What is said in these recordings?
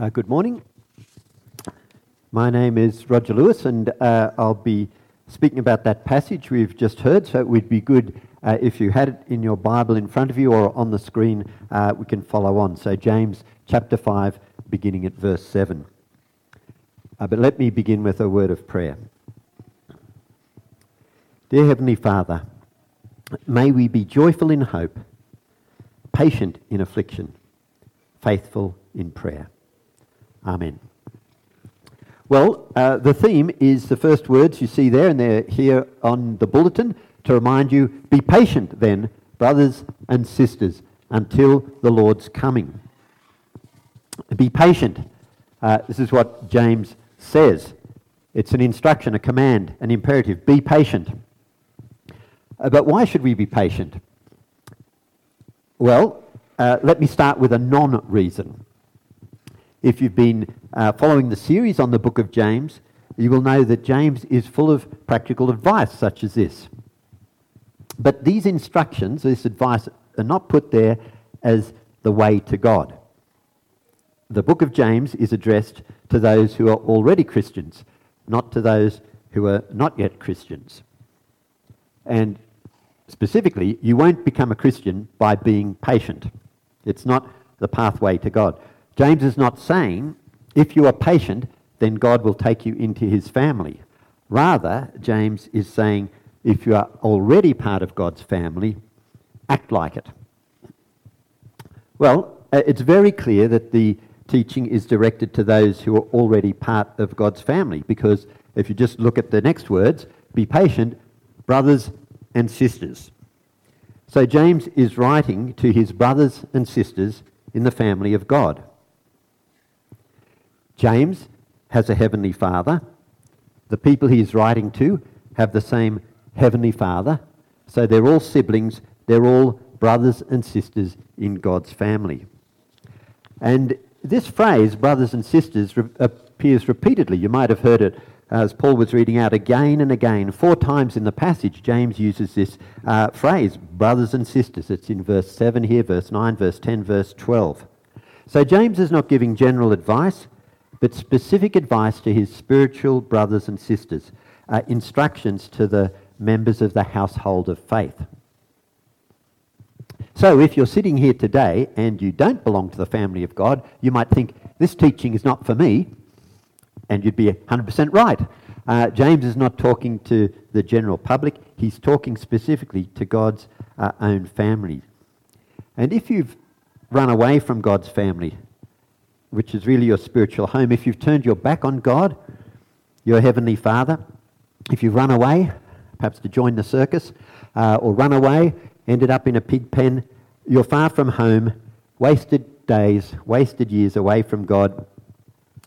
Uh, good morning. My name is Roger Lewis, and uh, I'll be speaking about that passage we've just heard. So it would be good uh, if you had it in your Bible in front of you or on the screen, uh, we can follow on. So, James chapter 5, beginning at verse 7. Uh, but let me begin with a word of prayer. Dear Heavenly Father, may we be joyful in hope, patient in affliction, faithful in prayer. Amen. Well, uh, the theme is the first words you see there, and they're here on the bulletin to remind you be patient then, brothers and sisters, until the Lord's coming. Be patient. Uh, this is what James says. It's an instruction, a command, an imperative. Be patient. Uh, but why should we be patient? Well, uh, let me start with a non reason. If you've been uh, following the series on the book of James, you will know that James is full of practical advice such as this. But these instructions, this advice, are not put there as the way to God. The book of James is addressed to those who are already Christians, not to those who are not yet Christians. And specifically, you won't become a Christian by being patient. It's not the pathway to God. James is not saying, if you are patient, then God will take you into his family. Rather, James is saying, if you are already part of God's family, act like it. Well, uh, it's very clear that the teaching is directed to those who are already part of God's family, because if you just look at the next words, be patient, brothers and sisters. So James is writing to his brothers and sisters in the family of God. James has a heavenly father. The people he is writing to have the same heavenly father. So they're all siblings, they're all brothers and sisters in God's family. And this phrase, brothers and sisters, re- appears repeatedly. You might have heard it as Paul was reading out again and again. Four times in the passage, James uses this uh, phrase, brothers and sisters. It's in verse 7 here, verse 9, verse 10, verse 12. So James is not giving general advice but specific advice to his spiritual brothers and sisters, uh, instructions to the members of the household of faith. So, if you're sitting here today and you don't belong to the family of God, you might think, this teaching is not for me, and you'd be 100% right. Uh, James is not talking to the general public, he's talking specifically to God's uh, own family. And if you've run away from God's family, which is really your spiritual home, if you've turned your back on God, your Heavenly Father, if you've run away, perhaps to join the circus, uh, or run away, ended up in a pig pen, you're far from home, wasted days, wasted years away from God.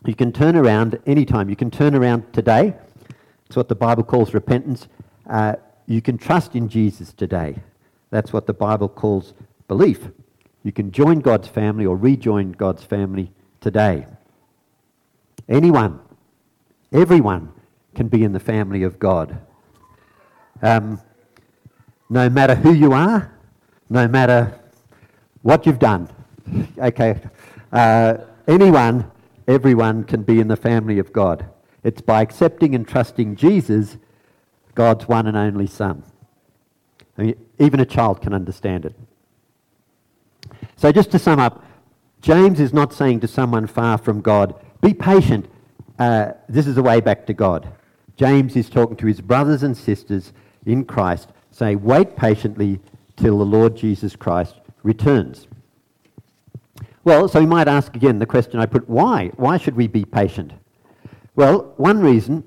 You can turn around anytime. You can turn around today. It's what the Bible calls repentance. Uh, you can trust in Jesus today. That's what the Bible calls belief. You can join God's family or rejoin God's family today. Anyone, everyone can be in the family of God. Um, no matter who you are, no matter what you've done. Okay, uh, anyone, everyone can be in the family of God. It's by accepting and trusting Jesus, God's one and only Son. I mean, even a child can understand it. So, just to sum up, James is not saying to someone far from God, be patient. Uh, this is the way back to God. James is talking to his brothers and sisters in Christ, saying, wait patiently till the Lord Jesus Christ returns. Well, so we might ask again the question I put why? Why should we be patient? Well, one reason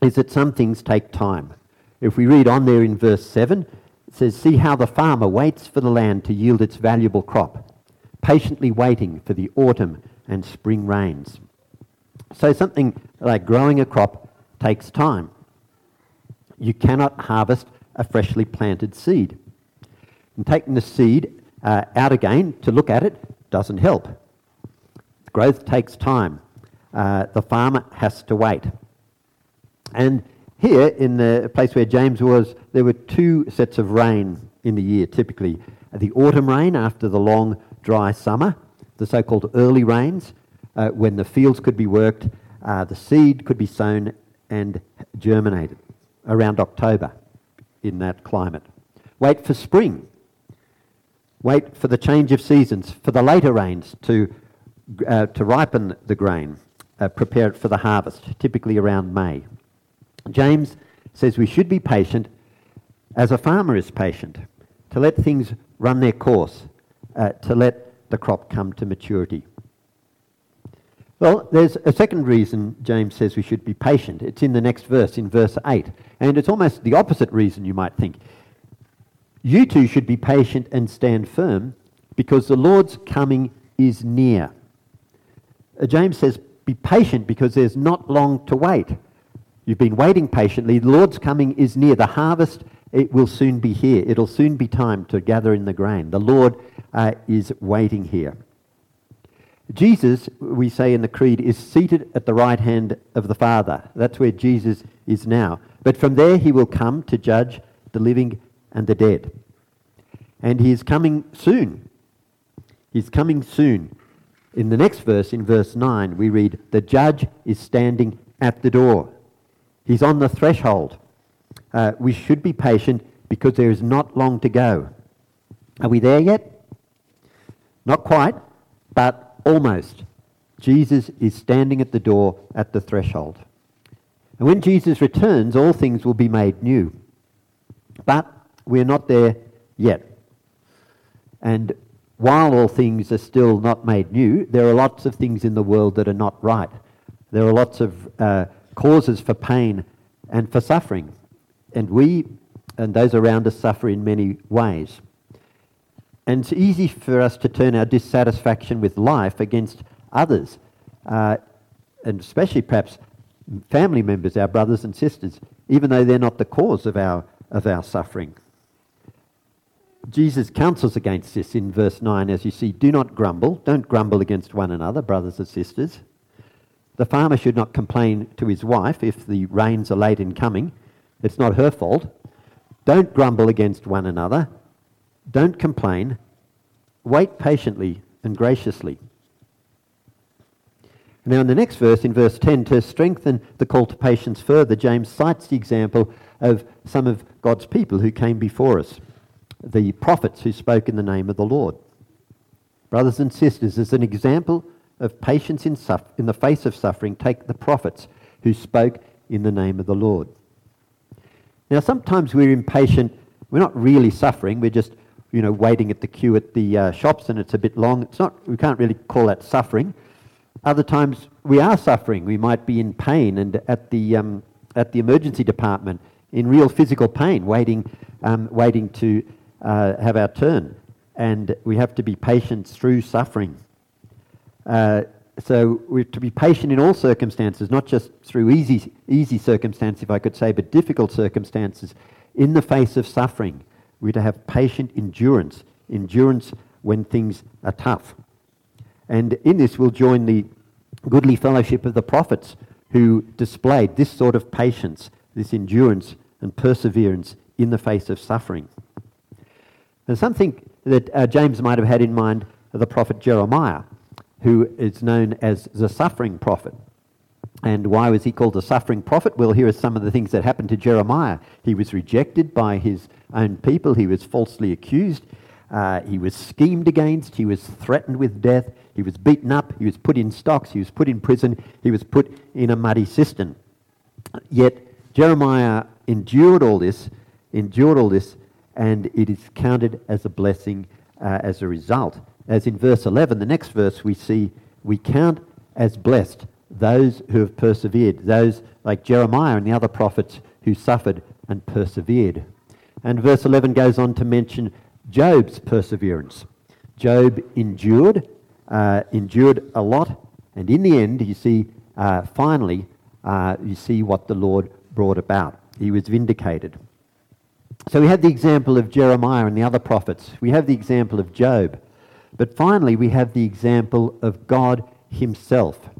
is that some things take time. If we read on there in verse 7, it says, See how the farmer waits for the land to yield its valuable crop patiently waiting for the autumn and spring rains. So, something like growing a crop takes time. You cannot harvest a freshly planted seed. And taking the seed uh, out again to look at it doesn't help. Growth takes time. Uh, the farmer has to wait. And here, in the place where James was, there were two sets of rain in the year typically. The autumn rain after the long dry summer, the so called early rains, uh, when the fields could be worked, uh, the seed could be sown and germinated around October in that climate. Wait for spring. Wait for the change of seasons, for the later rains to, uh, to ripen the grain, uh, prepare it for the harvest, typically around May. James says we should be patient as a farmer is patient, to let things run their course, uh, to let the crop come to maturity. Well, there's a second reason James says we should be patient. It's in the next verse, in verse 8. And it's almost the opposite reason, you might think. You too should be patient and stand firm because the Lord's coming is near. Uh, James says, Be patient because there's not long to wait. You've been waiting patiently. The Lord's coming is near. The harvest it will soon be here. It'll soon be time to gather in the grain. The Lord uh, is waiting here. Jesus, we say in the Creed, is seated at the right hand of the Father. That's where Jesus is now. But from there he will come to judge the living and the dead. And he is coming soon. He's coming soon. In the next verse, in verse 9, we read, The judge is standing at the door. He's on the threshold. Uh, we should be patient because there is not long to go. Are we there yet? Not quite, but Almost. Jesus is standing at the door at the threshold. And when Jesus returns, all things will be made new. But we're not there yet. And while all things are still not made new, there are lots of things in the world that are not right. There are lots of uh, causes for pain and for suffering. And we and those around us suffer in many ways. And it's easy for us to turn our dissatisfaction with life against others, uh, and especially perhaps family members, our brothers and sisters, even though they're not the cause of our, of our suffering. Jesus counsels against this in verse 9, as you see, do not grumble. Don't grumble against one another, brothers and sisters. The farmer should not complain to his wife if the rains are late in coming. It's not her fault. Don't grumble against one another. Don't complain. Wait patiently and graciously. Now, in the next verse, in verse 10, to strengthen the call to patience further, James cites the example of some of God's people who came before us, the prophets who spoke in the name of the Lord. Brothers and sisters, as an example of patience in, in the face of suffering, take the prophets who spoke in the name of the Lord. Now, sometimes we're impatient. We're not really suffering, we're just you know, waiting at the queue at the uh, shops and it's a bit long. It's not, we can't really call that suffering. Other times we are suffering. We might be in pain and at the, um, at the emergency department in real physical pain, waiting, um, waiting to uh, have our turn. And we have to be patient through suffering. Uh, so we're to be patient in all circumstances, not just through easy, easy circumstances, if I could say, but difficult circumstances in the face of suffering. We're to have patient endurance, endurance when things are tough. And in this, we'll join the goodly fellowship of the prophets who displayed this sort of patience, this endurance and perseverance in the face of suffering. And something that uh, James might have had in mind the prophet Jeremiah, who is known as the suffering prophet. And why was he called the suffering prophet? Well, here are some of the things that happened to Jeremiah. He was rejected by his own people, he was falsely accused, uh, he was schemed against, he was threatened with death, he was beaten up, he was put in stocks, he was put in prison, he was put in a muddy cistern. Yet Jeremiah endured all this, endured all this, and it is counted as a blessing uh, as a result. As in verse 11, the next verse, we see we count as blessed those who have persevered, those like Jeremiah and the other prophets who suffered and persevered. And verse 11 goes on to mention Job's perseverance. Job endured, uh, endured a lot, and in the end, you see, uh, finally, uh, you see what the Lord brought about. He was vindicated. So we have the example of Jeremiah and the other prophets. We have the example of Job. But finally, we have the example of God Himself.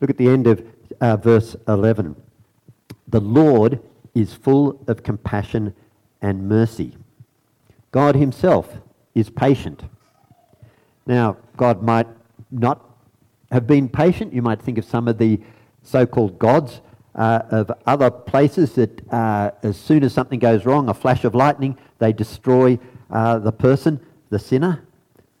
Look at the end of uh, verse 11. The Lord is full of compassion and mercy. God Himself is patient. Now, God might not have been patient. You might think of some of the so called gods uh, of other places that uh, as soon as something goes wrong, a flash of lightning, they destroy uh, the person, the sinner.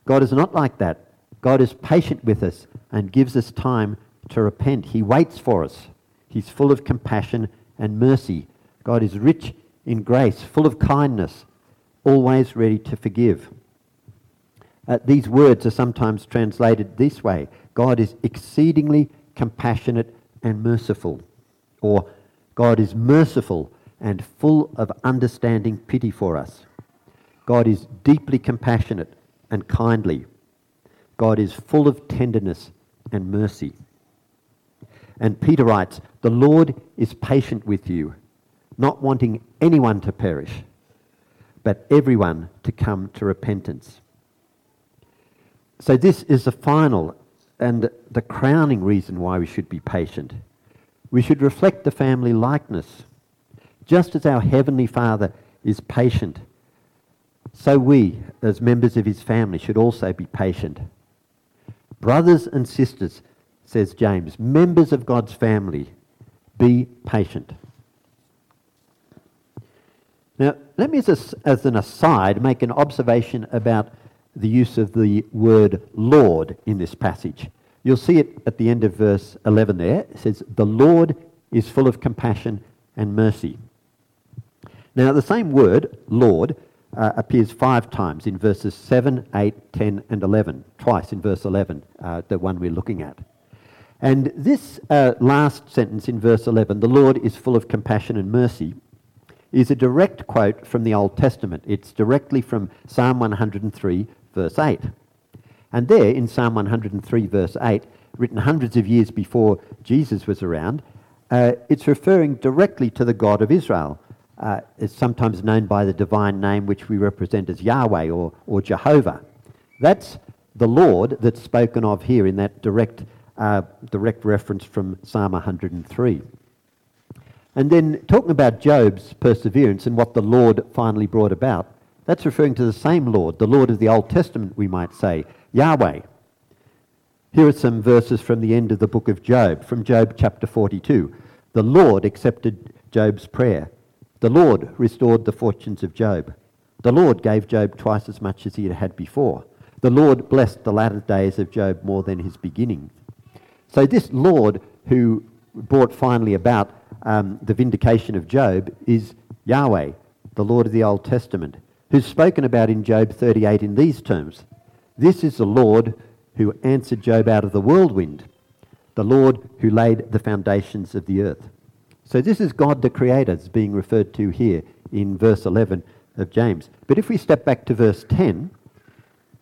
God is not like that. God is patient with us and gives us time to repent. He waits for us. He's full of compassion and mercy. God is rich in grace, full of kindness, always ready to forgive. Uh, these words are sometimes translated this way God is exceedingly compassionate and merciful, or God is merciful and full of understanding pity for us. God is deeply compassionate and kindly. God is full of tenderness and mercy. And Peter writes, The Lord is patient with you, not wanting anyone to perish, but everyone to come to repentance. So, this is the final and the crowning reason why we should be patient. We should reflect the family likeness. Just as our Heavenly Father is patient, so we, as members of His family, should also be patient. Brothers and sisters, says James, members of God's family, be patient. Now, let me, as, as an aside, make an observation about the use of the word Lord in this passage. You'll see it at the end of verse 11 there. It says, The Lord is full of compassion and mercy. Now, the same word, Lord, uh, appears five times in verses 7, 8, 10, and 11, twice in verse 11, uh, the one we're looking at. And this uh, last sentence in verse 11, the Lord is full of compassion and mercy, is a direct quote from the Old Testament. It's directly from Psalm 103, verse 8. And there, in Psalm 103, verse 8, written hundreds of years before Jesus was around, uh, it's referring directly to the God of Israel. Uh, it's sometimes known by the divine name which we represent as Yahweh or, or Jehovah. That's the Lord that's spoken of here in that direct, uh, direct reference from Psalm 103. And then talking about Job's perseverance and what the Lord finally brought about, that's referring to the same Lord, the Lord of the Old Testament, we might say, Yahweh. Here are some verses from the end of the book of Job, from Job chapter 42. The Lord accepted Job's prayer. The Lord restored the fortunes of Job. The Lord gave Job twice as much as he had had before. The Lord blessed the latter days of Job more than his beginning. So, this Lord who brought finally about um, the vindication of Job is Yahweh, the Lord of the Old Testament who's spoken about in Job 38 in these terms This is the Lord who answered Job out of the whirlwind, the Lord who laid the foundations of the earth. So, this is God the Creator is being referred to here in verse 11 of James. But if we step back to verse 10,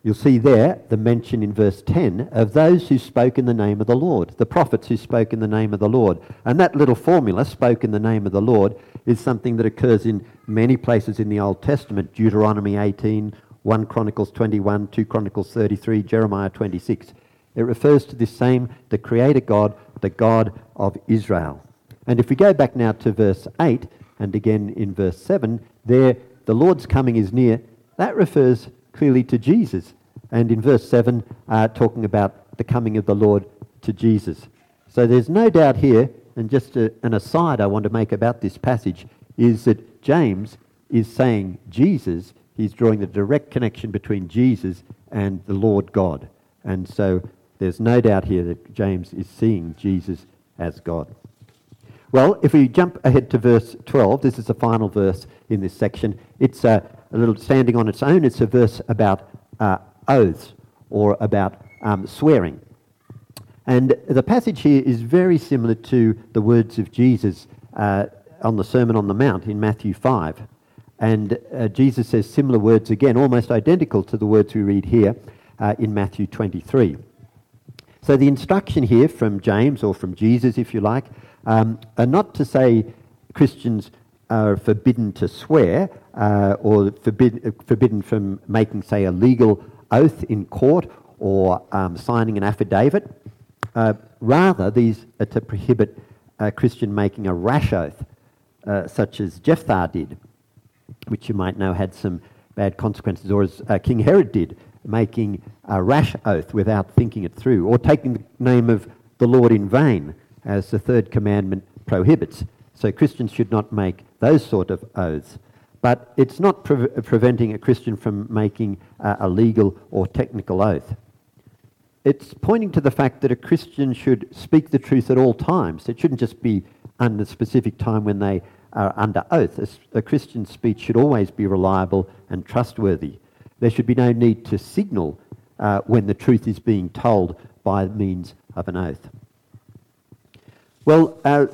You'll see there the mention in verse 10 of those who spoke in the name of the Lord, the prophets who spoke in the name of the Lord. And that little formula, spoke in the name of the Lord, is something that occurs in many places in the Old Testament Deuteronomy 18, 1 Chronicles 21, 2 Chronicles 33, Jeremiah 26. It refers to this same, the Creator God, the God of Israel. And if we go back now to verse 8, and again in verse 7, there, the Lord's coming is near, that refers clearly to Jesus. And in verse 7, uh, talking about the coming of the Lord to Jesus. So there's no doubt here, and just a, an aside I want to make about this passage, is that James is saying Jesus, he's drawing the direct connection between Jesus and the Lord God. And so there's no doubt here that James is seeing Jesus as God. Well, if we jump ahead to verse 12, this is the final verse in this section. It's uh, a little standing on its own. It's a verse about uh, oaths or about um, swearing. And the passage here is very similar to the words of Jesus uh, on the Sermon on the Mount in Matthew 5. And uh, Jesus says similar words again, almost identical to the words we read here uh, in Matthew 23. So the instruction here from James, or from Jesus, if you like, um, are not to say Christians are forbidden to swear uh, or forbid, forbidden from making, say, a legal oath in court or um, signing an affidavit. Uh, rather, these are to prohibit a Christian making a rash oath, uh, such as Jephthah did, which you might know had some bad consequences, or as uh, King Herod did making a rash oath without thinking it through, or taking the name of the Lord in vain, as the third commandment prohibits. So Christians should not make those sort of oaths. But it's not pre- preventing a Christian from making uh, a legal or technical oath. It's pointing to the fact that a Christian should speak the truth at all times. It shouldn't just be under a specific time when they are under oath. A, a speech should always be reliable and trustworthy. There should be no need to signal uh, when the truth is being told by means of an oath. Well, uh,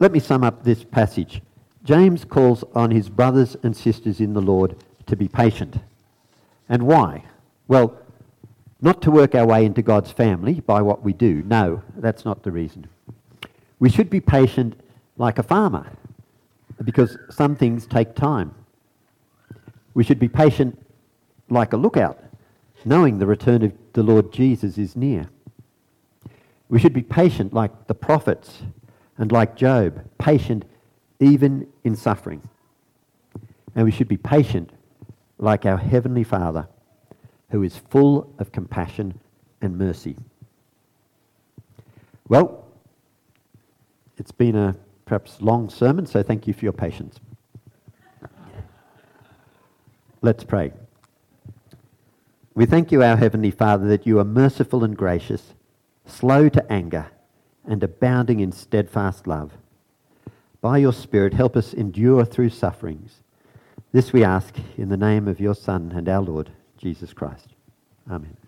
let me sum up this passage. James calls on his brothers and sisters in the Lord to be patient. And why? Well, not to work our way into God's family by what we do. No, that's not the reason. We should be patient like a farmer because some things take time. We should be patient like a lookout, knowing the return of the Lord Jesus is near. We should be patient like the prophets and like Job, patient even in suffering. And we should be patient like our Heavenly Father who is full of compassion and mercy. Well, it's been a perhaps long sermon, so thank you for your patience. Let's pray. We thank you, our Heavenly Father, that you are merciful and gracious, slow to anger, and abounding in steadfast love. By your Spirit, help us endure through sufferings. This we ask in the name of your Son and our Lord. Jesus Christ. Amen.